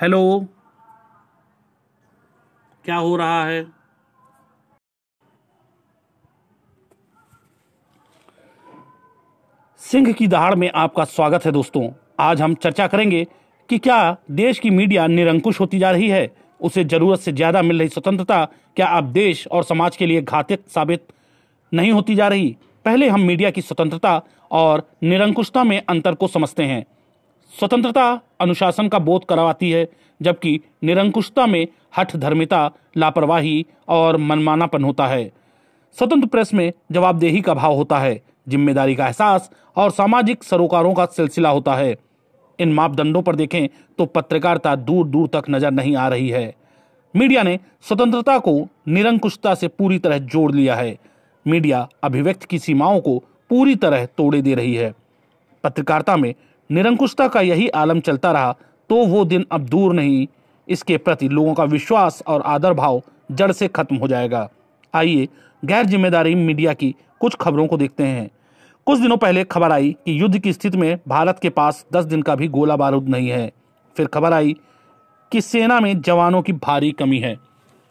Hello. क्या हो रहा है? सिंह की दहाड़ में आपका स्वागत है दोस्तों। आज हम चर्चा करेंगे कि क्या देश की मीडिया निरंकुश होती जा रही है? उसे ज़रूरत से ज़्यादा मिल रही स्वतंत्रता क्या अब देश और समाज के लिए घातक साबित नहीं होती जा रही? पहले हम मीडिया की स्वतंत्रता और निरंकुशता में अंतर को समझते हैं। स्वतंत्रता अनुशासन का बोध करवाती है, जबकि निरंकुशता में हठ धर्मिता, लापरवाही और मनमानापन होता है। स्वतंत्र प्रेस में जवाबदेही का भाव होता है, ज़िम्मेदारी का एहसास और सामाजिक सरोकारों का सिलसिला होता है। इन मापदंडों पर देखें तो पत्रकारिता दूर दूर तक नज़र नहीं आ रही है। मीडिया ने स्वतंत्रता को निरंकुशता से पूरी तरह जोड़ लिया है। मीडिया अभिव्यक्ति की सीमाओं को पूरी तरह तोड़े दे रही है। पत्रकारिता में निरंकुशता का यही आलम चलता रहा तो वो दिन अब दूर नहीं। इसके प्रति लोगों का विश्वास और आदर भाव जड़ से खत्म हो जाएगा। आइए गैर ज़िम्मेदारी मीडिया की कुछ खबरों को देखते हैं। कुछ दिनों पहले खबर आई कि युद्ध की स्थिति में भारत के पास 10 दिन का भी गोला बारूद नहीं है। फिर खबर आई कि सेना में जवानों की भारी कमी है।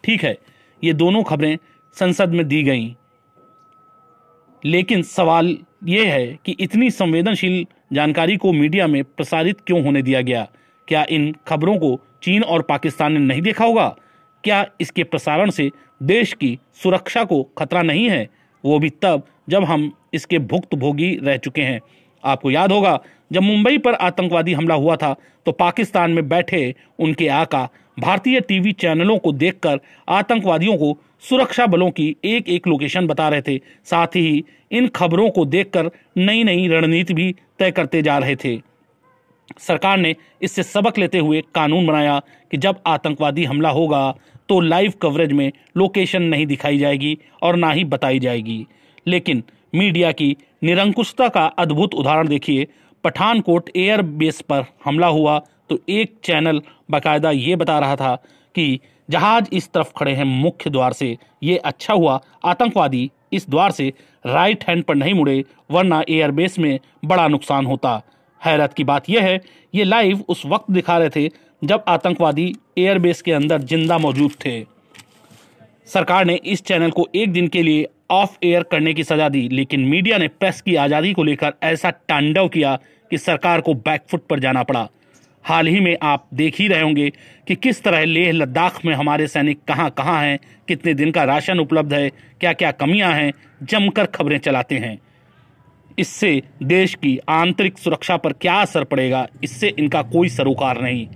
ठीक है, ये दोनों खबरें संसद में दी गईं। लेकिन सवाल ये है कि इतनी संवेदनशील जानकारी को मीडिया में प्रसारित क्यों होने दिया गया? क्या इन खबरों को चीन और पाकिस्तान ने नहीं देखा होगा? क्या इसके प्रसारण से देश की सुरक्षा को खतरा नहीं है? वो भी तब जब हम इसके भुक्त भोगी रह चुके हैं। आपको याद होगा, जब मुंबई पर आतंकवादी हमला हुआ था तो पाकिस्तान में बैठे उनके आका भारतीय टीवी चैनलों को देखकर आतंकवादियों को सुरक्षा बलों की एक एक लोकेशन बता रहे थे। साथ ही इन खबरों को देखकर नई नई रणनीति भी तय करते जा रहे थे। सरकार ने इससे सबक लेते हुए कानून बनाया कि जब आतंकवादी हमला होगा तो लाइव कवरेज में लोकेशन नहीं दिखाई जाएगी और ना ही बताई जाएगी। लेकिन मीडिया की निरंकुशता का अद्भुत उदाहरण देखिए। पठानकोट एयर बेस पर हमला हुआ तो एक चैनल बाकायदा ये बता रहा था कि जहाज़ इस तरफ़ खड़े हैं, मुख्य द्वार से। ये अच्छा हुआ, आतंकवादी इस द्वार से राइट हैंड पर नहीं मुड़े, वरना एयरबेस में बड़ा नुकसान होता। हैरत की बात यह है, ये लाइव उस वक्त दिखा रहे थे जब आतंकवादी एयरबेस के अंदर ज़िंदा मौजूद थे। सरकार ने इस चैनल को एक दिन के लिए ऑफ़ एयर करने की सजा दी, लेकिन मीडिया ने प्रेस की आज़ादी को लेकर ऐसा तांडव किया कि सरकार को बैकफुट पर जाना पड़ा। हाल ही में आप देख ही रहे होंगे कि किस तरह लेह लद्दाख में हमारे सैनिक कहाँ कहाँ हैं, कितने दिन का राशन उपलब्ध है क्या क्या कमियाँ हैं, जमकर खबरें चलाते हैं। इससे देश की आंतरिक सुरक्षा पर क्या असर पड़ेगा, इससे इनका कोई सरोकार नहीं।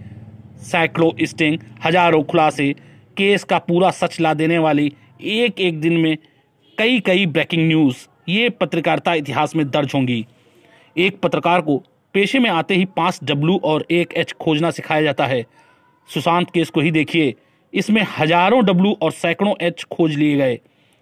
सैकड़ों स्टिंग हज़ारों खुलासे, केस का पूरा सच ला देने वाली एक एक दिन में कई कई ब्रेकिंग न्यूज़, ये पत्रकारिता इतिहास में दर्ज होंगी। एक पत्रकार को पेशे में आते ही पाँच डब्लू और एक एच खोजना सिखाया जाता है। सुशांत केस को ही देखिए। इसमें हज़ारों डब्लू और सैकड़ों एच खोज लिए गए।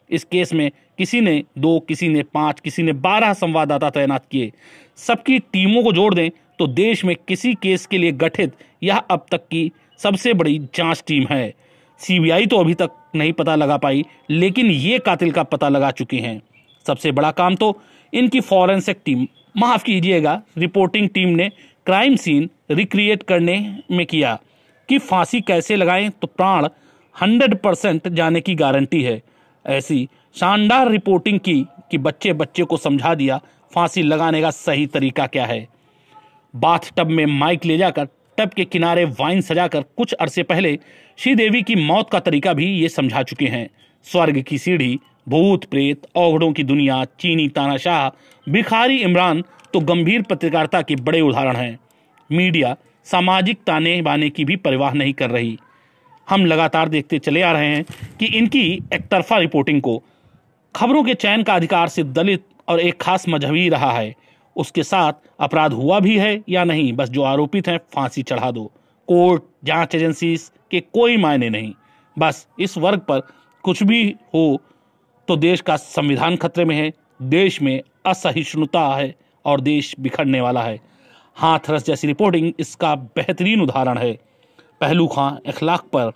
इस केस में किसी ने दो, किसी ने पाँच, किसी ने बारह संवाददाता तैनात किए। सबकी टीमों को जोड़ दें तो देश में किसी केस के लिए गठित यह अब तक की सबसे बड़ी जाँच टीम है। सीबीआई तो अभी तक नहीं पता लगा पाई, लेकिन ये कातिल का पता लगा चुकी हैं। सबसे बड़ा काम तो इनकी फॉरेंसिक टीम माफ़ कीजिएगा रिपोर्टिंग टीम ने क्राइम सीन रिक्रिएट करने में किया कि फांसी कैसे लगाएँ तो प्राण हंड्रेड परसेंट जाने की गारंटी है। ऐसी शानदार रिपोर्टिंग की कि बच्चे बच्चे को समझा दिया, फांसी लगाने का सही तरीका क्या है। बाथ टब में माइक ले जाकर टब के किनारे वाइन सजाकर कुछ अरसे पहले श्रीदेवी की मौत का तरीका भी ये समझा चुके हैं। स्वर्ग की सीढ़ी भूत प्रेत औघड़ों की दुनिया, चीनी तानाशाह, भिखारी इमरान तो गंभीर पत्रकारिता के बड़े उदाहरण हैं। मीडिया सामाजिक ताने बाने की भी परवाह नहीं कर रही। हम लगातार देखते चले आ रहे हैं कि इनकी एक तरफा रिपोर्टिंग को खबरों के चयन का अधिकार सिर्फ़ दलित और एक खास मजहबी रहा है। उसके साथ अपराध हुआ भी है या नहीं, बस जो आरोपित हैं, फांसी चढ़ा दो। कोर्ट, जाँच एजेंसी के कोई मायने नहीं। बस इस वर्ग पर कुछ भी हो तो देश का संविधान खतरे में है, देश में असहिष्णुता है और देश बिखरने वाला है। हाथरस जैसी रिपोर्टिंग इसका बेहतरीन उदाहरण है। पहलू खां इखलाक पर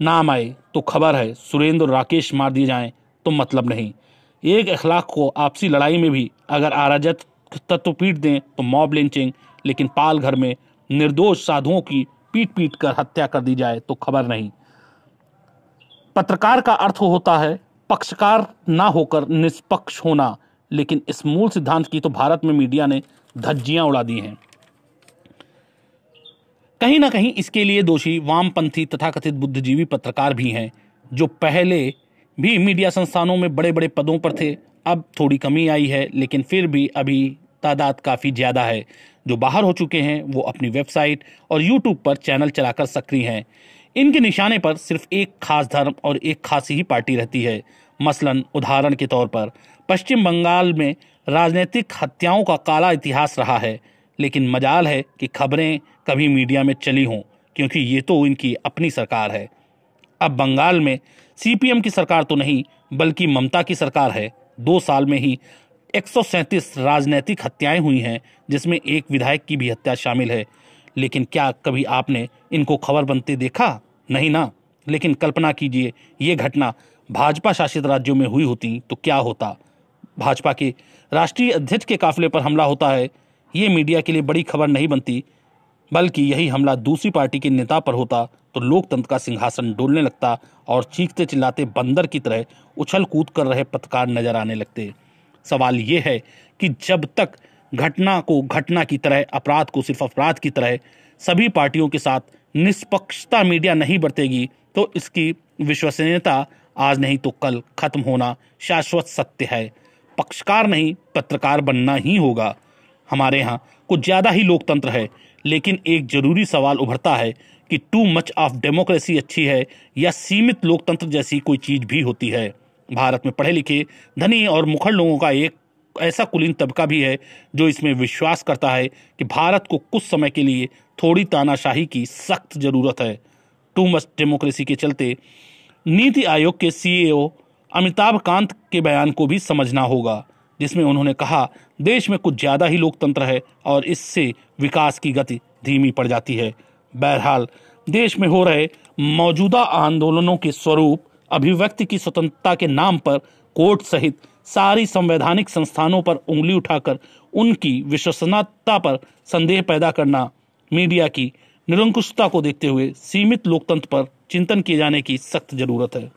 नाम आए तो खबर है, सुरेंद्र राकेश मार दिए जाएँ तो मतलब नहीं। एक अखलाक को आपसी लड़ाई में भी अगर आराजत तत्व पीट दें तो मॉब लिंचिंग, लेकिन पाल घर में निर्दोष साधुओं की पीट पीट कर हत्या कर दी जाए तो खबर नहीं। पत्रकार का अर्थ होता है पक्षकार ना होकर निष्पक्ष होना, लेकिन इस मूल सिद्धांत की तो भारत में मीडिया ने धज्जियाँ उड़ा दी हैं। कहीं ना कहीं इसके लिए दोषी वामपंथी तथाकथित बुद्धिजीवी पत्रकार भी हैं, जो पहले भी मीडिया संस्थानों में बड़े बड़े पदों पर थे, अब थोड़ी कमी आई है, लेकिन फिर भी अभी तादाद काफ़ी ज़्यादा है। जो बाहर हो चुके हैं, वो अपनी वेबसाइट और यूट्यूब पर चैनल चलाकर सक्रिय हैं। इनके निशाने पर सिर्फ़ एक खास धर्म और एक खासी ही पार्टी रहती है। मसलन उदाहरण के तौर पर, पश्चिम बंगाल में राजनीतिक हत्याओं का काला इतिहास रहा है, लेकिन मजाल है कि खबरें कभी मीडिया में चली हों, क्योंकि ये तो इनकी अपनी सरकार है। अब बंगाल में सीपीएम की सरकार तो नहीं, बल्कि ममता की सरकार है। दो साल में ही एक सौ सैंतीस राजनीतिक हत्याएँ हुई हैं, जिसमें एक विधायक की भी हत्या शामिल है। लेकिन क्या कभी आपने इनको खबर बनते देखा? नहीं ना। लेकिन कल्पना कीजिए, ये घटना भाजपा शासित राज्यों में हुई होती तो क्या होता? भाजपा के राष्ट्रीय अध्यक्ष के काफिले पर हमला होता है। ये मीडिया के लिए बड़ी खबर नहीं बनती, बल्कि यही हमला दूसरी पार्टी के नेता पर होता तो लोकतंत्र का सिंहासन डोलने लगता और चीखते चिल्लाते बंदर की तरह उछल कूद कर रहे पत्रकार नज़र आने लगते। सवाल ये है कि जब तक घटना को, घटना की तरह, अपराध को, सिर्फ़ अपराध की तरह सभी पार्टियों के साथ निष्पक्षता मीडिया नहीं बरतेगी तो इसकी विश्वसनीयता आज नहीं तो कल खत्म होना शाश्वत सत्य है। पक्षकार नहीं, पत्रकार बनना ही होगा। हमारे यहाँ कुछ ज़्यादा ही लोकतंत्र है, लेकिन एक ज़रूरी सवाल उभरता है कि टू मच ऑफ़ डेमोक्रेसी अच्छी है या सीमित लोकतंत्र जैसी कोई चीज़ भी होती है। भारत में पढ़े लिखे धनी और मुखर लोगों का एक ऐसा कुलीन तबका भी है जो इसमें विश्वास करता है कि भारत को कुछ समय के लिए थोड़ी तानाशाही की सख्त ज़रूरत है। टू मच डेमोक्रेसी के चलते नीति आयोग के सीईओ अमिताभ कांत के बयान को भी समझना होगा, जिसमें उन्होंने कहा, देश में कुछ ज़्यादा ही लोकतंत्र है और इससे विकास की गति धीमी पड़ जाती है। बहरहाल, देश में हो रहे मौजूदा आंदोलनों के स्वरूप, अभिव्यक्ति की स्वतंत्रता के नाम पर कोर्ट सहित सारी संवैधानिक संस्थानों पर उंगली उठाकर उनकी विश्वसनीयता पर संदेह पैदा करना, मीडिया की निरंकुशता को देखते हुए सीमित लोकतंत्र पर चिंतन किए जाने की सख्त ज़रूरत है।